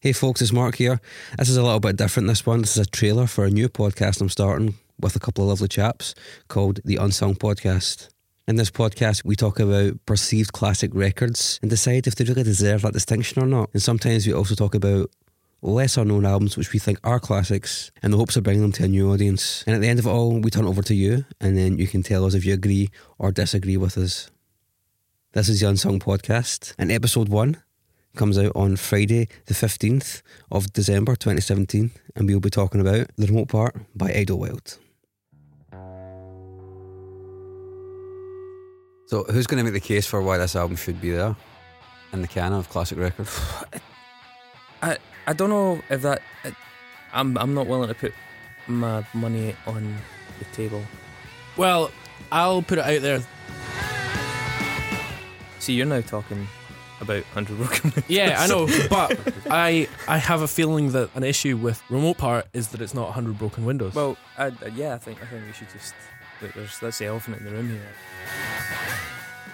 Hey folks, it's Mark here. This is a little bit different this one. This is a trailer for a new podcast I'm starting with a couple of lovely chaps called The Unsung Podcast. In this podcast, we talk about perceived classic records and decide if they really deserve that distinction or not. And sometimes we also talk about lesser known albums which we think are classics in the hopes of bringing them to a new audience. And at the end of it all, we turn it over to you and then you can tell us if you agree or disagree with us. This is the Unsung Podcast, and episode one comes out on Friday, the 15th of December 2017, and we'll be talking about The Remote Part by Idlewild. So, who's going to make the case for why this album should be there in the canon of classic records? I I don't know if that. I, I'm I'm not willing to put my money on the table. Well, I'll put it out there. See, you're now talking about Hundred Broken Windows. Yeah, I know, but I I have a feeling that an issue with remote part is that it's not 100 broken windows. Well, I, yeah, I think I think we should just. Look, there's that's the elephant in the room here.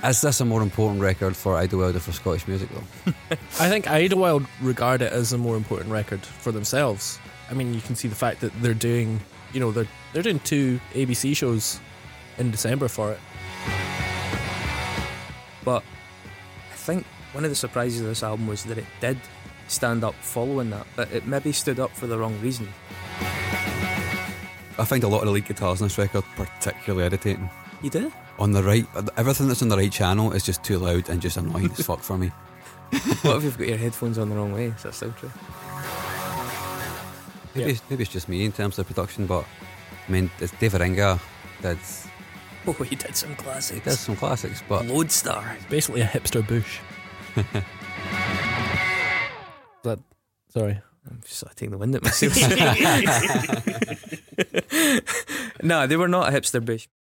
Is this a more important record for Idlewild or for Scottish music, though? I think Idlewild regard it as a more important record for themselves. I mean, you can see the fact that they're doing, you know, they're they're doing two ABC shows in December for it. But I think one of the surprises of this album was that it did stand up following that, but it maybe stood up for the wrong reason. I find a lot of the lead guitars on this record particularly irritating. You did? On the right, everything that's on the right channel is just too loud and just annoying as fuck for me. what if you've got your headphones on the wrong way? Is that still true? Maybe, Yeah. maybe it's just me in terms of production, but I mean, it's Dave Eringa did, Oh, he did some classics. he classics. does some classics, but Lodestar. Basically, a hipster bush. That sorry. I'm just taking the wind at myself. no, they were not a hipster bush.